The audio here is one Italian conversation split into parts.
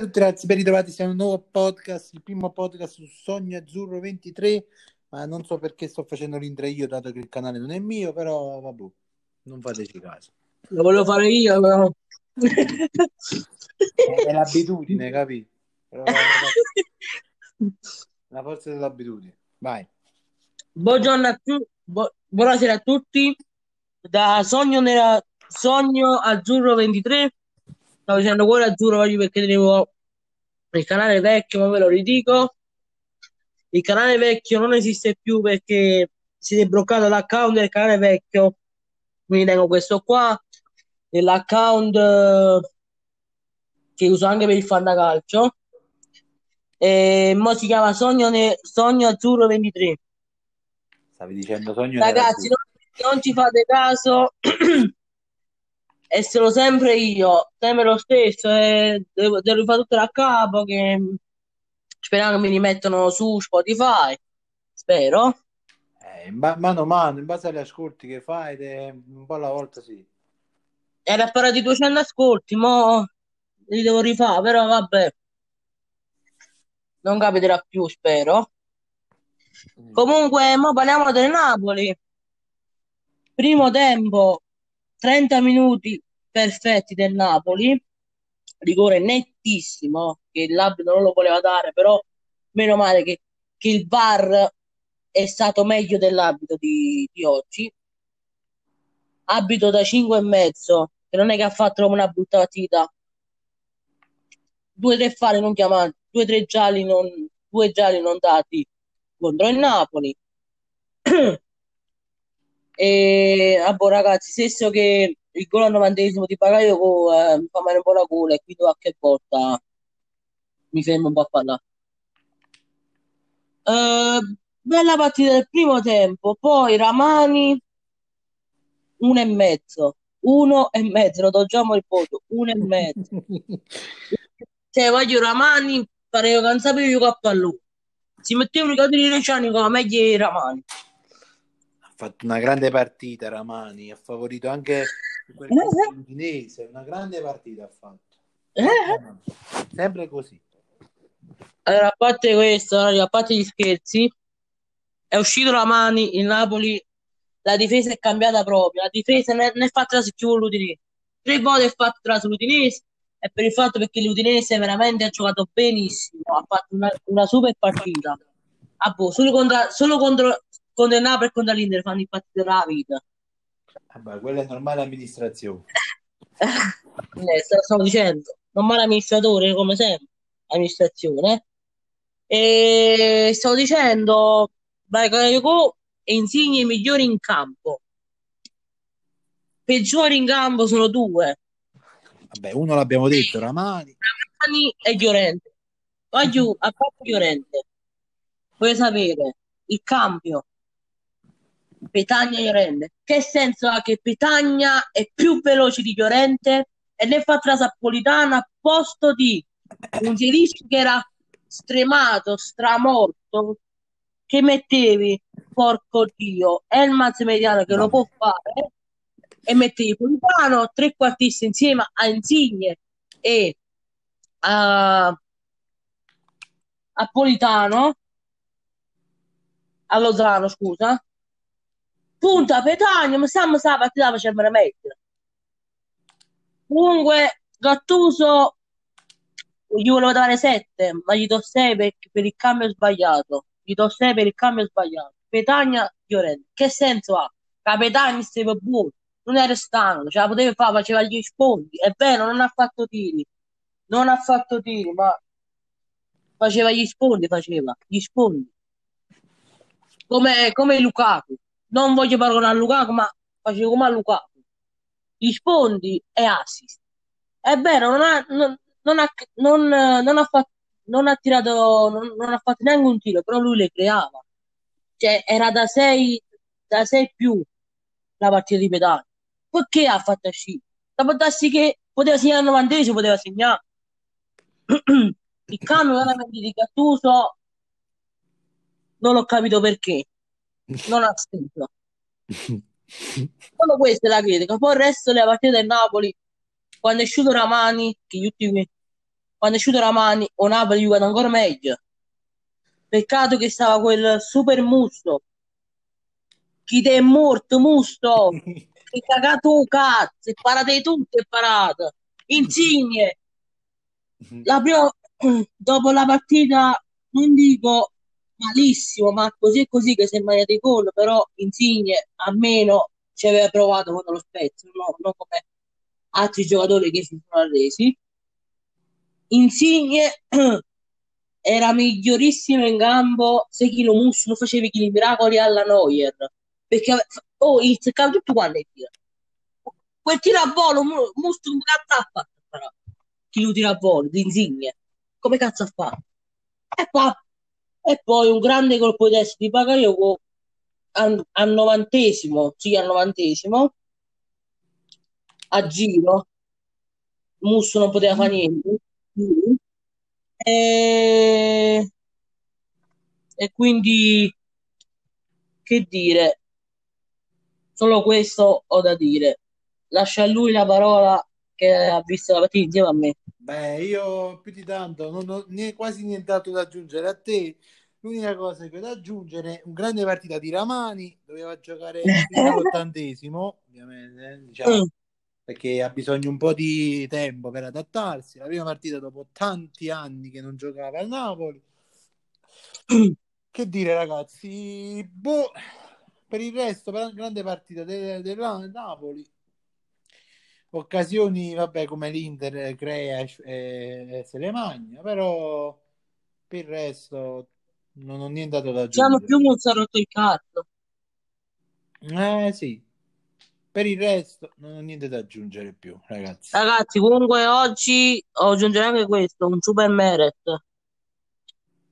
tutti ragazzi, ben ritrovati, siamo un nuovo podcast, il primo podcast su Sogno Azzurro 23, ma non so perché sto facendo l'intro io, dato che il canale non è mio, però vabbè, non fateci caso. Lo volevo fare io, però. È l'abitudine, capito? Però- La forza dell'abitudine, vai. Buongiorno a tutti, buonasera a tutti. Da Sogno, nella... Sogno Azzurro 23, stavo dicendo cuore azzurro oggi perché tenevo il canale vecchio, ma ve lo ridico. Il canale vecchio non esiste più perché si è bloccato l'account del canale vecchio. Quindi tengo questo qua, l'account eh, che uso anche per il fantacalcio. E mo si chiama Sogno, ne- Sogno Azzurro 23. Stavi dicendo Sogno Ragazzi, non, non ci fate caso, e sono sempre io, sempre lo stesso, e devo, devo rifare tutto da capo, che speriamo che mi rimettano su Spotify, spero. Eh, ba- mano a mano, in base agli ascolti che fai, un po' alla volta sì. Era sparato di 200 ascolti, mo li devo rifare, però vabbè, non capiterà più, spero. Mm. Comunque, mo parliamo del Napoli. Primo tempo, 30 minuti perfetti del Napoli, rigore nettissimo, che l'arbitro non lo voleva dare, però meno male che, che il VAR è stato meglio dell'arbitro di, di oggi. Abito da 5 e mezzo, che non è che ha fatto una brutta partita. Due tre falli non chiamati, due tre gialli non, due gialli non dati contro il Napoli. E vabbè, ragazzi, stesso che il gol al novantesimo di Bakayoko eh, mi fa male un po' la gola e quindi qualche volta mi fermo un po' a parlare. Eh, bella partita del primo tempo, poi Ramani uno e mezzo, uno e mezzo, lo già il voto, uno e mezzo. Cioè, voglio Ramani, pareva che non sapevo giocare a pallone. Si mettevano i capelli reciani come meglio i Ramani. Ha fatto una grande partita Ramani, ha favorito anche quel contro l'Udinese, una grande partita ha fatto. Eh? Sempre così. Allora, a parte questo, a parte gli scherzi, è uscito la Mani, il Napoli, la difesa è cambiata proprio, la difesa non è, non è fatta più l'Udinese. Tre volte è fatta l'Udinese e per il fatto perché l'Udinese veramente ha giocato benissimo, ha fatto una, una super partita. Ah, boh, solo contro, solo contro, contro il Napoli e contro l'Inter fanno i partiti della vita. Vabbè, quella è normale amministrazione. Eh, sto- stavo dicendo, non male amministratore come sempre, amministrazione. E stavo dicendo, Bakayoko e Insigne i migliori in campo. Peggiori in campo sono due, Vabbè, uno l'abbiamo detto, Ramani. Ramani e Llorente. Voglio, a parte Llorente, voglio sapere il cambio Petagna e Llorente. Che senso ha che Petagna è più veloce di Llorente e ne fa Trasapolitana a posto di un Zielinski che era stremato, stramorto, che mettevi, porco Dio, Elmaz mediano che lo può fare e mettevi Politano, trequartista insieme a Insigne e a, a Politano, a Lozano, scusa. Punta Petagna, ma stiamo sta partita facciamo meglio. Comunque, Gattuso gli volevo dare 7, ma gli do 6 per, per il cambio sbagliato. Gli do 6 per il cambio sbagliato. Petagna, Llorente. Che senso ha? La Petagna stava buono, non era stanco, ce la poteva fare, faceva gli sfondi. È vero, non ha fatto tiri. Non ha fatto tiri, ma faceva gli sfondi, faceva gli sfondi. Come, come Lukaku. Non voglio paragonare a Lukaku, ma faceva come a Lukaku. Gli sfondi e assist. È vero, non ha, non, non ha, non, non ha fatto, non ha tirato, non, non ha fatto neanche un tiro, però lui le creava. Cioè, era da 6 da 6 più la partita di Petagna. Perché ha fatto uscire? Da darsi che poteva segnare al novantesimo, poteva segnare. Il cambio veramente di Gattuso non l'ho capito perché. Non ha senso. Solo questa è la critica. Poi il resto della partita del Napoli, quando è uscito Ramani, che gli ultimi quando è uscito Ramani, o Napoli giocato ancora meglio. Peccato che stava quel super musto. Chi te è morto, musto? Che cagato cazzo, parate tutti e parate. Insigne. La prima, dopo la partita, non dico malissimo, ma così e così che si è mangiato i gol, però Insigne almeno ci aveva provato contro lo Spezia, no? non come altri giocatori che si sono arresi. Insigne era migliorissimo in campo se chi lo musso non faceva i miracoli alla Neuer perché oh, il seccava tutto quanto è tira quel tiro a volo musto un cazzo ha fatto però chi lo tira a volo di Insigne come cazzo ha fatto e poi, e poi un grande colpo di testa di Bakayoko al, novantesimo sì al novantesimo a giro. Musso non poteva fare niente. E, e quindi che dire? Solo questo ho da dire. Lascia a lui la parola che ha visto la partita insieme a me Beh, io più di tanto non ho né, quasi nient'altro da aggiungere a te. L'unica cosa che ho da aggiungere, un grande partita di Ramani, doveva giocare all'ottantesimo, ovviamente, diciamo, Mm. perché ha bisogno un po' di tempo per adattarsi. La prima partita dopo tanti anni che non giocava al Napoli. Che dire, ragazzi? Boh, per il resto, per grande partita del, del Napoli. Occasioni, vabbè, come l'Inter crea e, e se le magna, però per il resto non ho nient'altro da diciamo aggiungere. più Muzzo ha rotto il cazzo. Eh sì, per il resto non ho niente da aggiungere più, ragazzi. ragazzi comunque oggi aggiungerò anche questo un super Meret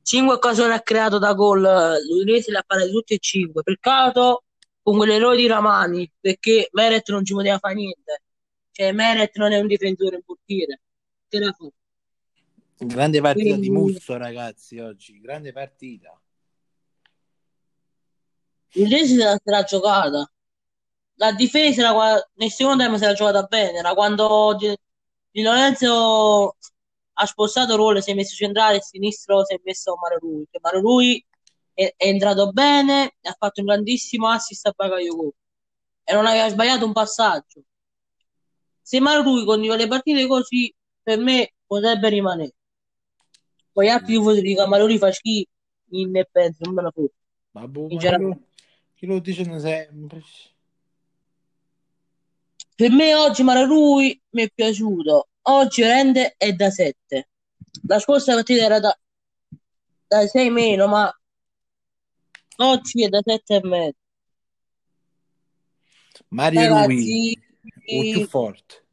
5 occasioni ha creato da gol l'Udinese le ha parate tutte e 5 peccato con quell'eroe di Ramani perché Meret non ci poteva fare niente cioè Meret non è un difensore in portiere che la fa? Grande partita di Quindi- Musso, ragazzi, oggi. Grande partita. l'Udinese se la, l'ha giocata la difesa era nel secondo tempo se l'ha giocata bene era quando Di, Di Lorenzo ha spostato ruolo si è messo centrale e sinistro si è messo Mario Rui che Mario Rui è, è entrato bene ha fatto un grandissimo assist a Bakayoko e non aveva sbagliato un passaggio se Mario Rui continua le partite così per me potrebbe rimanere poi altri tifosi dicono Mario Rui fa schifo ne penso non me la foto In generale. lo, chi lo dicono sempre? Per me oggi Mararui mi è piaciuto. Oggi rende è da 7. La scorsa partita era da, da 6 meno, ma oggi è da 7 e mezzo. Mario Rui, o più forte.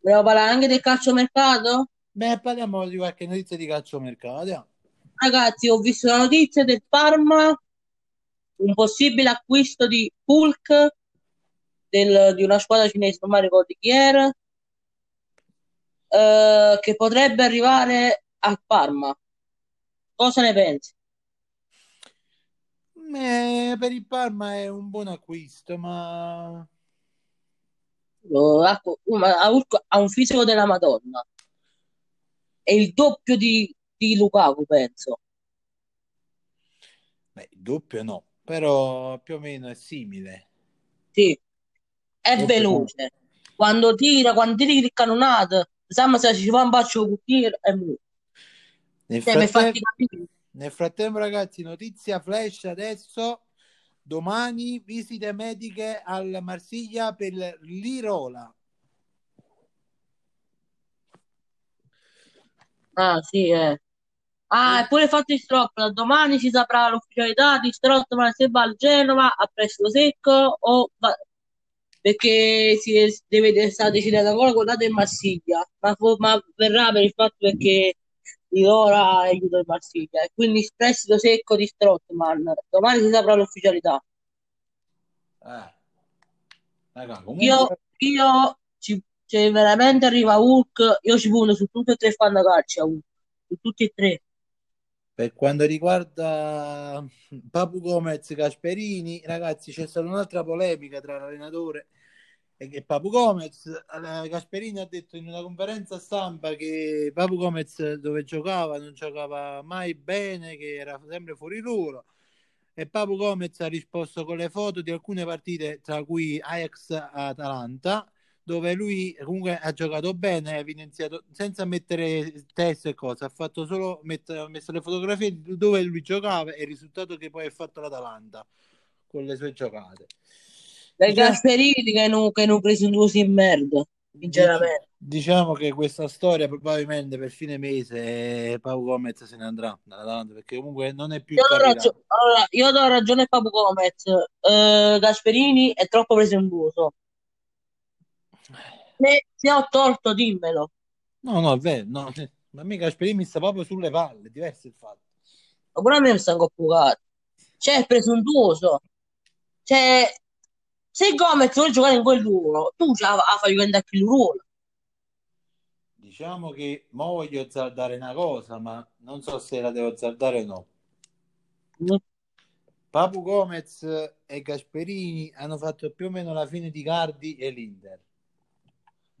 volevo parlare anche del calciomercato? Beh, parliamo di qualche notizia di calciomercato. Ragazzi, ho visto la notizia del Parma, un possibile acquisto di Hulk del- di una squadra cinese, non mi ricordo chi era, eh, che potrebbe arrivare al Parma. Cosa ne pensi? Eh, per il Parma è un buon acquisto, ma Lo- ma ha ha un fisico della Madonna. È il doppio di, di Lukaku, penso. beh, il doppio no, però più o meno è simile. Sì, è Doppio veloce. Quando tira, quando tiri il cannonata, Sam se ci fa un bacio cucchiere è morto. Nel Cioè, capire. nel frattempo, ragazzi, notizia flash adesso. Domani visite mediche al Marsiglia per l'Irola. Ah, sì, eh. Ah, e pure fatto il Strottman. Domani si saprà l'ufficialità di Strottman se va al Genova a prestito secco o va- perché si deve stare decidendo ancora quella del Marsiglia, ma, ma verrà per il fatto perché Lidora aiuta il Marsiglia e quindi prestito secco di Strottman. Domani si saprà l'ufficialità. Eh. Raga, Io, comunque, io ci, se veramente arriva Hulk, io ci punto su tutti e tre fantacalci a Hulk, su tutti e tre. per quanto riguarda Papu Gomez Gasperini, ragazzi, c'è stata un'altra polemica tra l'allenatore che Papu Gomez, eh, Gasperini ha detto in una conferenza stampa che Papu Gomez dove giocava non giocava mai bene, che era sempre fuori ruolo e Papu Gomez ha risposto con le foto di alcune partite tra cui Ajax-Atalanta dove lui comunque ha giocato bene, ha evidenziato senza mettere testo e cose, ha fatto solo mettere, ha messo le fotografie dove lui giocava e il risultato che poi ha fatto l'Atalanta con le sue giocate. Diciamo- Gasperini che non, che non preso un in merda, sinceramente. Diciamo che questa storia probabilmente per fine mese Paolo Gomez se ne andrà dall'Atalanta perché comunque non è più Io do, candidato. ragio- allora, io do ragione a Papu Gomez. Eh, Gasperini è troppo presuntuoso. Se, se ho torto, dimmelo. No, no, è vero, no, ma mica Gasperini mi sta proprio sulle palle, è diverso il fatto. Ma pure a me mi stanno coppucati. Cioè, è presuntuoso. Cioè, se Gomez vuole giocare in quel ruolo, tu già la fai diventare più ruolo. Diciamo che mo voglio azzardare una cosa, ma non so se la devo azzardare o no. Papu Gomez e Gasperini hanno fatto più o meno la fine di Cardi e l'Inter.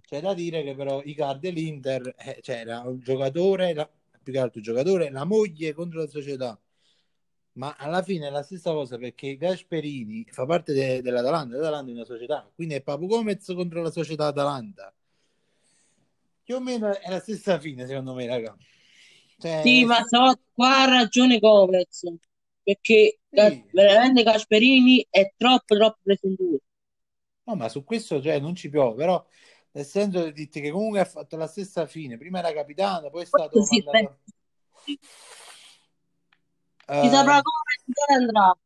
C'è da dire che però Icardi e l'Inter eh, cioè era un giocatore, la- più che altro un giocatore, la moglie contro la società. Ma alla fine è la stessa cosa perché Gasperini fa parte de- dell'Atalanta, l'Atalanta è una società, quindi è Papu Gomez contro la società Atalanta. Più o meno è la stessa fine, secondo me, raga. Cioè, Sì, ma stavolta qua ha ragione Gomez. Perché Ga- Sì. veramente Gasperini è troppo, troppo presuntuoso. No, ma su questo cioè, non ci piove, però nel senso di dirti che comunque ha fatto la stessa fine. Prima era capitano, poi è stato sì, mandato... Chi Eh, saprà come dove andrà?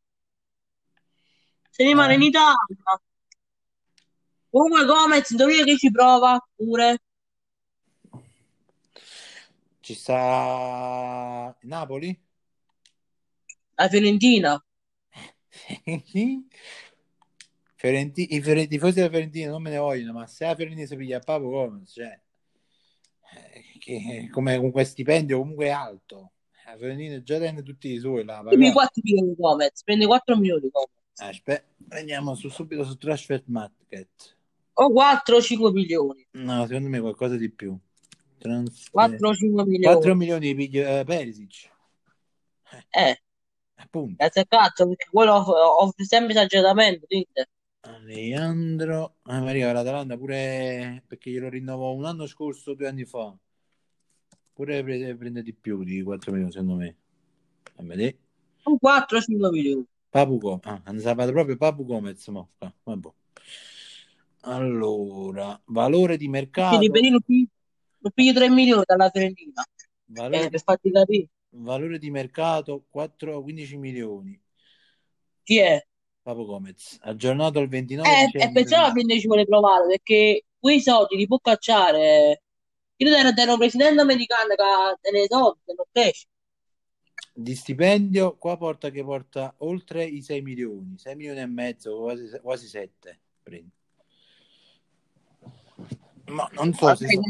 Se rimane in eh, Italia. Comunque Gomez, dov'è che ci prova pure? ci sta Napoli? La Fiorentina. Fiorenti- I fiore- i tifosi della Fiorentina non me ne vogliono, ma se la Fiorentina si piglia a Papo Gomez, cioè, eh, che come comunque stipendio comunque alto. Fiorentina già tende tutti i suoi là, Prendi pagare. 4 milioni Gomez, prende 4 milioni Gomez. Aspetta, andiamo su, subito su Transfer Market. O 4 o 5 milioni. No, secondo me qualcosa di più. Transfer- 4 o 5 milioni. 4 milioni di eh, Perisic. Eh, Appunto. grazie a cazzo, perché quello off- offre sempre esageratamente, l'Inter. Alejandro ah, Maria l'Atalanta pure perché glielo rinnovo un anno scorso, due anni fa. Pure pre- prende di più di 4 milioni, secondo me. A vedere. O 4 o 5 milioni. Papu Gomez. Ah, hanno salvato proprio Papu Gomez. mo. Ah, vabbè. Allora, valore di mercato. di Benino lo pigli 3 milioni dalla Fiorentina. Valore, Eh, per farti capire. valore di mercato 4 15 milioni. Chi è? Papu Gomez. Aggiornato il 29 Eh, e la Fiorentina ci vuole provare, perché quei soldi li può cacciare. Io ero, ero presidente americano che ha dei soldi, non cresce. Di stipendio qua porta che porta oltre i 6 milioni, 6 milioni e mezzo, quasi, quasi 7. Prendi. Ma non so se Vabbè,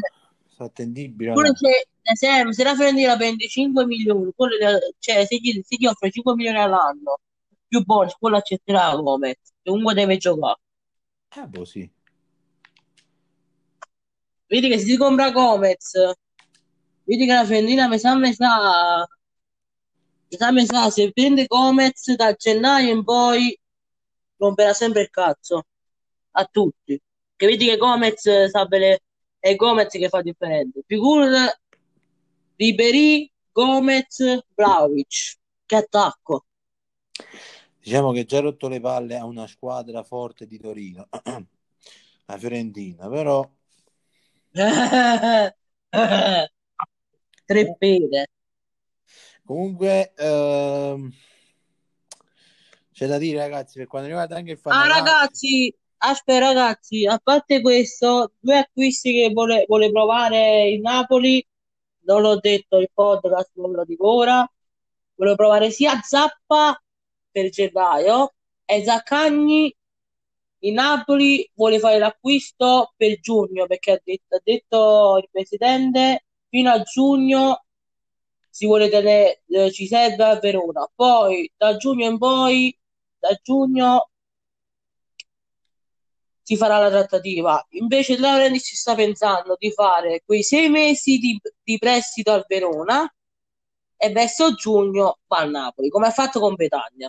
sta attendibile o Pure no. se, se, se la Fiorentina prende 5 milioni, quello le- cioè se gli, se gli offre 5 milioni all'anno più bonus, quello accetterà che comunque deve giocare. Eh, boh, sì. Vedi che si compra Gomez, vedi che la Fiorentina mi sa, mi sa, mi sa, mi sa, se prende Gomez da gennaio in poi romperà sempre il cazzo a tutti. Che vedi che Gomez sa bene, è Gomez che fa differenza. Figura Ribéry, Gomez, Vlahovic. Che attacco. Diciamo che già rotto le palle a una squadra forte di Torino, la Fiorentina, però Tre pere. comunque ehm, c'è da dire ragazzi per quanto riguarda anche il Ah, ragazzi, aspetta, ragazzi, a parte questo, due acquisti che vuole, vuole provare il Napoli, non l'ho detto il podcast, non lo dico ora. Volevo provare sia Zappa per gennaio e Zaccagni. Il Napoli vuole fare l'acquisto per giugno perché ha detto, ha detto il presidente fino a giugno si vuole tenere, eh, ci serve a Verona. Poi da giugno in poi, da giugno si farà la trattativa. Invece De Laurentiis si sta pensando di fare quei sei mesi di, di prestito al Verona e verso giugno va al Napoli, come ha fatto con Petagna.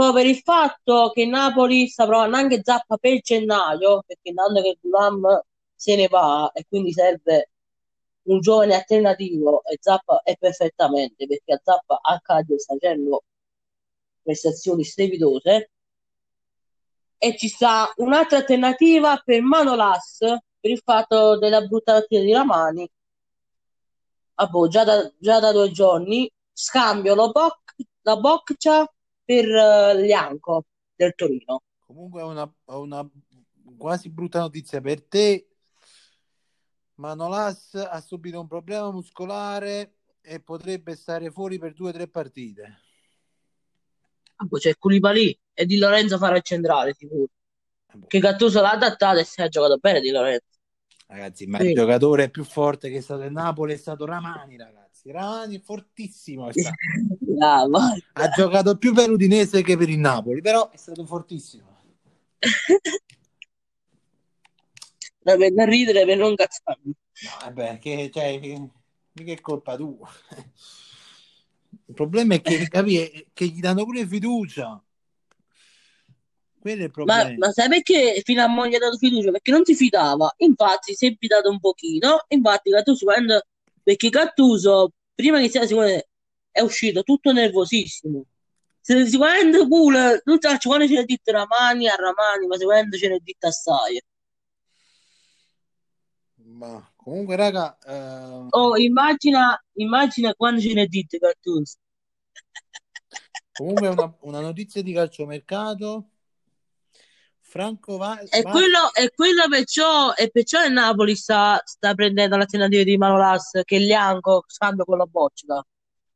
Proprio per il fatto che Napoli sta provando anche Zappa per gennaio, perché intanto che Gulam se ne va e quindi serve un giovane alternativo e Zappa è perfettamente perché a Zappa a Cagliari sta facendo prestazioni strepitose. E ci sta un'altra alternativa per Manolas per il fatto della brutta partita di Ramani. Ah, boh, già, da, già da due giorni. Scambio la Boccia per uh, Lianco del Torino comunque è una, una quasi brutta notizia per te Manolas ha subito un problema muscolare e potrebbe stare fuori per due o tre partite Ah, poi c'è Koulibaly e Di Lorenzo farà il centrale sicuro. Eh, boh. Che Gattuso l'ha adattato e si è giocato bene Di Lorenzo. Ragazzi, ma Sì. il giocatore più forte che è stato il Napoli è stato Ramani, ragazzi. Ramani è fortissimo. ma- Ha giocato più per l'Udinese che per il Napoli, però è stato fortissimo. da per ridere per non cazzarmi. No, vabbè, che, cioè, che, mica è colpa tua. Il problema è che, capi, che gli danno pure fiducia. Quello è il Ma, problema. ma sai perché fino a mo gli ha dato fiducia? Perché non si fidava. Infatti si è fidato un pochino. Infatti Gattuso quando... Perché Gattuso, prima che sia sicuramente, è uscito tutto nervosissimo. Se- Sicuramente culo, non so, quando ce l'ha detto Ramani a Ramani, ma sicuramente ce l'ha detto assai. Ma comunque, raga, eh, Oh, immagina, immagina quando ce n'è detto Gattuso. comunque una, una notizia di calciomercato. Franco Va- E Va- quello, e quello perciò, e perciò il Napoli sta, sta prendendo l'alternativa di Manolas, che è Lianco, scambio con la Boccia.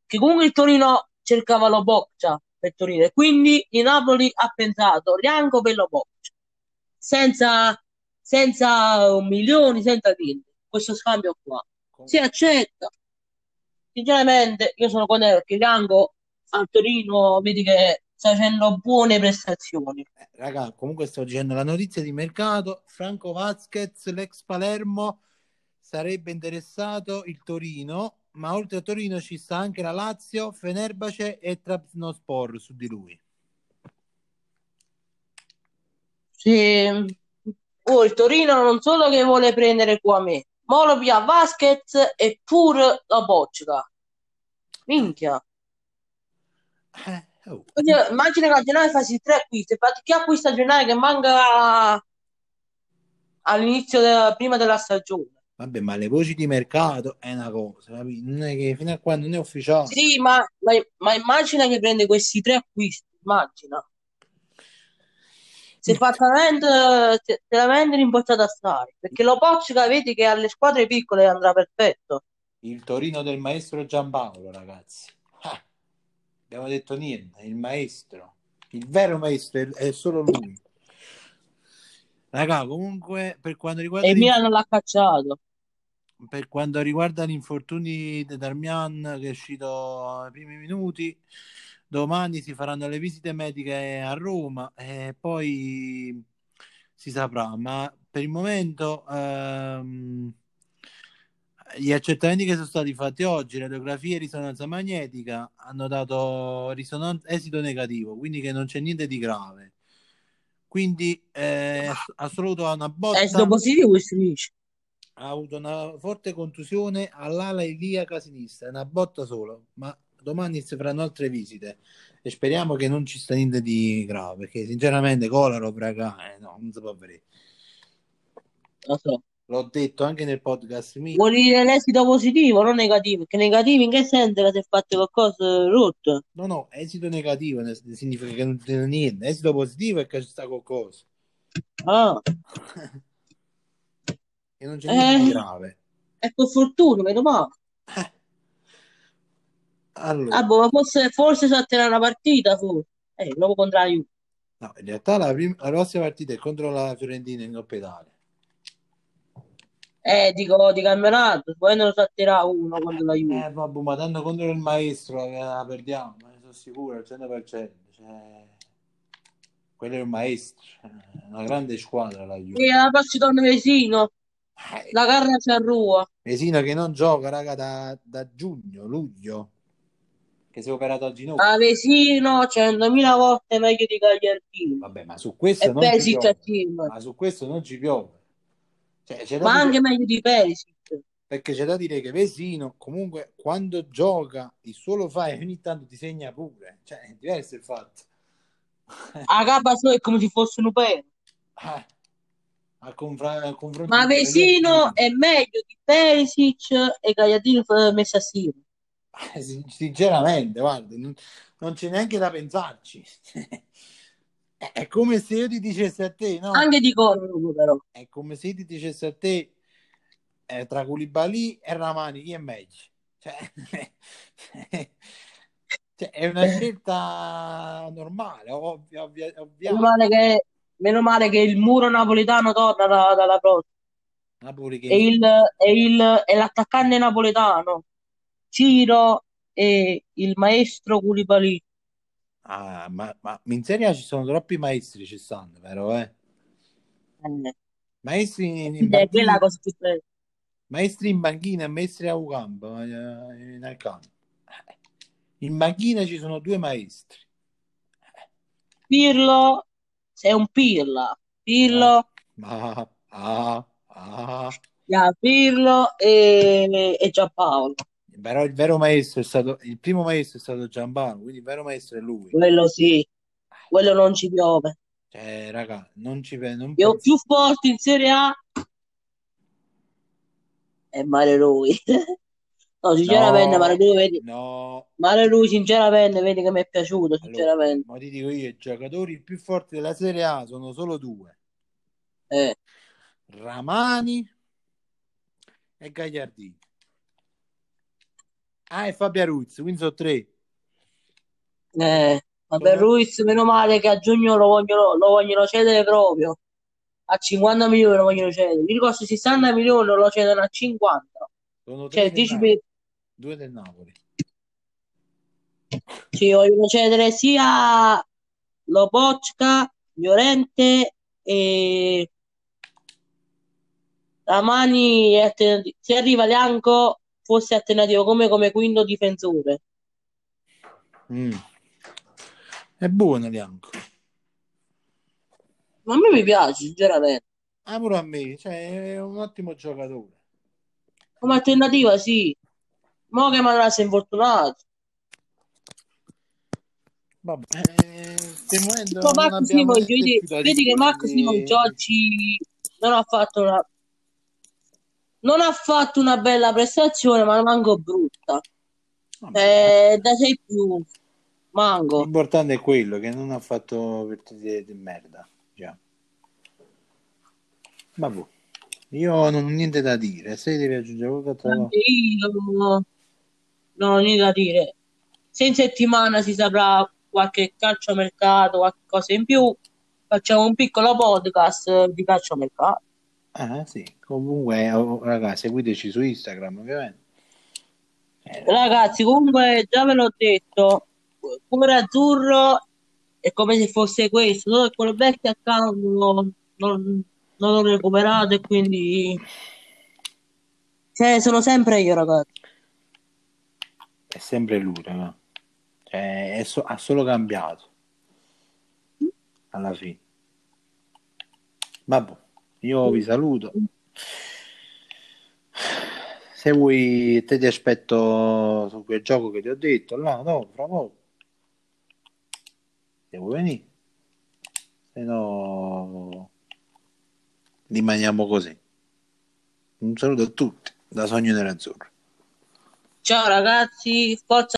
Che comunque il Torino cercava la Boccia per Torino, e quindi il Napoli ha pensato Lianco per la Boccia. Senza, senza milioni, senza niente. Questo scambio qua. Si accetta. Sinceramente, io sono contento perché Lianco al Torino vedi che sta facendo buone prestazioni. Eh, Raga, comunque sto dicendo la notizia di mercato. Franco Vasquez, l'ex Palermo, sarebbe interessato il Torino, ma oltre a Torino ci sta anche la Lazio, Fenerbahce e Trabzonspor su di lui. Sì. Oh, il Torino non solo che vuole prendere qua me, ma lo via Vasquez e pure la Boccia. Minchia. Eh, oh. Quindi, immagina che a gennaio fai tre acquisti, infatti chi acquista a gennaio che manca all'inizio della- prima della stagione. Vabbè, ma le voci di mercato è una cosa, capì? Non è che fino a quando non è ufficiale. Sì, ma, ma, ma immagina che prende questi tre acquisti, immagina. Se fattamente te, te la vendono in portata a stare, perché lo Boccia vedi che alle squadre piccole andrà perfetto. Il Torino del maestro Giampaolo, ragazzi. Ah, abbiamo detto niente, il maestro. Il vero maestro è, solo lui. Raga, comunque, per quanto riguarda E Milan l'ha cacciato. per quanto riguarda gli infortuni di Darmian che è uscito ai primi minuti, domani si faranno le visite mediche a Roma e poi si saprà. Ma per il momento ehm, gli accertamenti che sono stati fatti oggi, radiografia e risonanza magnetica, hanno dato risonan- esito negativo, quindi che non c'è niente di grave. Quindi eh, avuto una botta stato positivo dice. ha avuto una forte contusione all'ala iliaca sinistra, una botta solo, ma domani si faranno altre visite e speriamo che non ci sta niente di grave, perché sinceramente Kolarov, raga, eh, no, non si può vedere. Lo so. L'ho detto anche nel podcast mio. Vuol dire l'esito positivo, non negativo. Perché negativo in che senso che si è fatto qualcosa rotto? No, no, esito negativo ne- significa che non c'è niente, esito positivo è che ci sta qualcosa, Ah, che non c'è niente di Eh. grave. è per fortuna, meno male. Allora, Ah, boh, ma forse, forse salterà una partita, forse. Eh, nuovo contro la Juve. no, in realtà la, prim- la prossima partita è contro la Fiorentina in Coppa Italia. Eh, dico di campionato, poi non lo salterà uno contro la Juve. Eh, vabbè, ma tanto contro il maestro che la perdiamo, ne sono sicuro al 100%. Cioè... quello è un maestro, una grande squadra la Juve. E la prossima torna Vesino, Eh, la carra c'è a Rua. Vesino che non gioca, raga, da, da giugno, luglio, che si è operato al ginocchio. A Vesino 100.000 volte meglio di Gagliardini. Vabbè, ma su questo E non ci piove. Ma su questo non ci piove. Cioè, Ma dire- anche meglio di Perisic. Perché c'è da dire che Vesino comunque quando gioca il suo lo fa e ogni tanto ti segna pure. Cioè, è diverso il fatto. A capa sua è come se fosse un pelo. Eh, al confra- al confronto Ma Vesino è meglio di Perisic e Gagliardini messi assieme. Sin- Sinceramente, guarda, non, non c'è neanche da pensarci. È come se io ti dicessi a te, no? Anche di corno però. È come se io ti dicessi a te eh, tra Koulibaly e Ramani chi è meglio? Cioè, cioè, è una scelta normale, ovvia, ovvia, ovvia. Meno male che, meno male che il muro napoletano torna da- dalla prossima. Napoli che E, il, e, il, e l'attaccante napoletano, Ciro e il maestro Koulibaly. Ah, ma, ma in Serie A ci sono troppi maestri, ci stanno, vero? Eh? Eh, Maestri in, in è quella banchina, cosa più bella. maestri in banchina e maestri a campo, eh, nel campo. In banchina ci sono due maestri. Pirlo, sei un Pirla. Pirlo, Ma ah, ah. ya, Pirlo e, e Giampaolo. Però il vero maestro è stato il primo maestro è stato Giampano, quindi il vero maestro è lui. Quello sì, quello non ci piove. Cioè, raga, non ci non Io penso- più forte in Serie A è Mare Rui. No, sinceramente, No, Mare Rui, vedi, no. Mare Rui, sinceramente, vedi che mi è piaciuto, Allora, sinceramente. ma ti dico io, i giocatori più forti della Serie A sono solo due. Eh, Ramani e Gagliardini. Ah, e Fabio Ruiz, quindi sono tre. eh, ma per Ruiz, meno male che a giugno lo vogliono, lo vogliono cedere proprio. A 50 milioni lo vogliono cedere. Mi ricordo 60 milioni lo cedono a 50. Sono Cioè, del dici, Napoli, per- due del Napoli. ci vogliono cedere sia Lobotka, Llorente e Ramani. Se arriva Lianco fosse alternativo come, come quinto difensore. Mm. È buono Lianco. Ma a me mi piace, sinceramente. Ah, pure a me, cioè, è un ottimo giocatore. Come alternativa, sì. Mo che Manuela si è infortunato. Vabbè, eh, Marco Simon, vedi, vedi che Marco Simon oggi non ha fatto una non ha fatto una bella prestazione, ma manco brutta. Eh, da 6 più, manco. L'importante è quello che non ha fatto partite di merda. Già. Vabbè, io non ho niente da dire. Se devi aggiungere qualcosa, io non ho niente da dire. Se in settimana si saprà qualche calciomercato, qualche cosa in più, facciamo un piccolo podcast di calciomercato. Ah, sì. Comunque, oh, ragazzi, seguiteci su Instagram, ovviamente. Eh, Ragazzi, comunque già ve l'ho detto, cuore azzurro è come se fosse questo, solo che quello vecchio account non, non, non l'ho recuperato e quindi cioè, sono sempre io, ragazzi. è sempre lui, raga. Cioè, so- ha solo cambiato. Alla fine. Vabbè, io vi saluto. Se vuoi, te ti aspetto su quel gioco che ti ho detto, là, no, fra poco. Se vuoi venire. Se no, rimaniamo così. Un saluto a tutti, da Sogno Nerazzurro. Ciao ragazzi, forza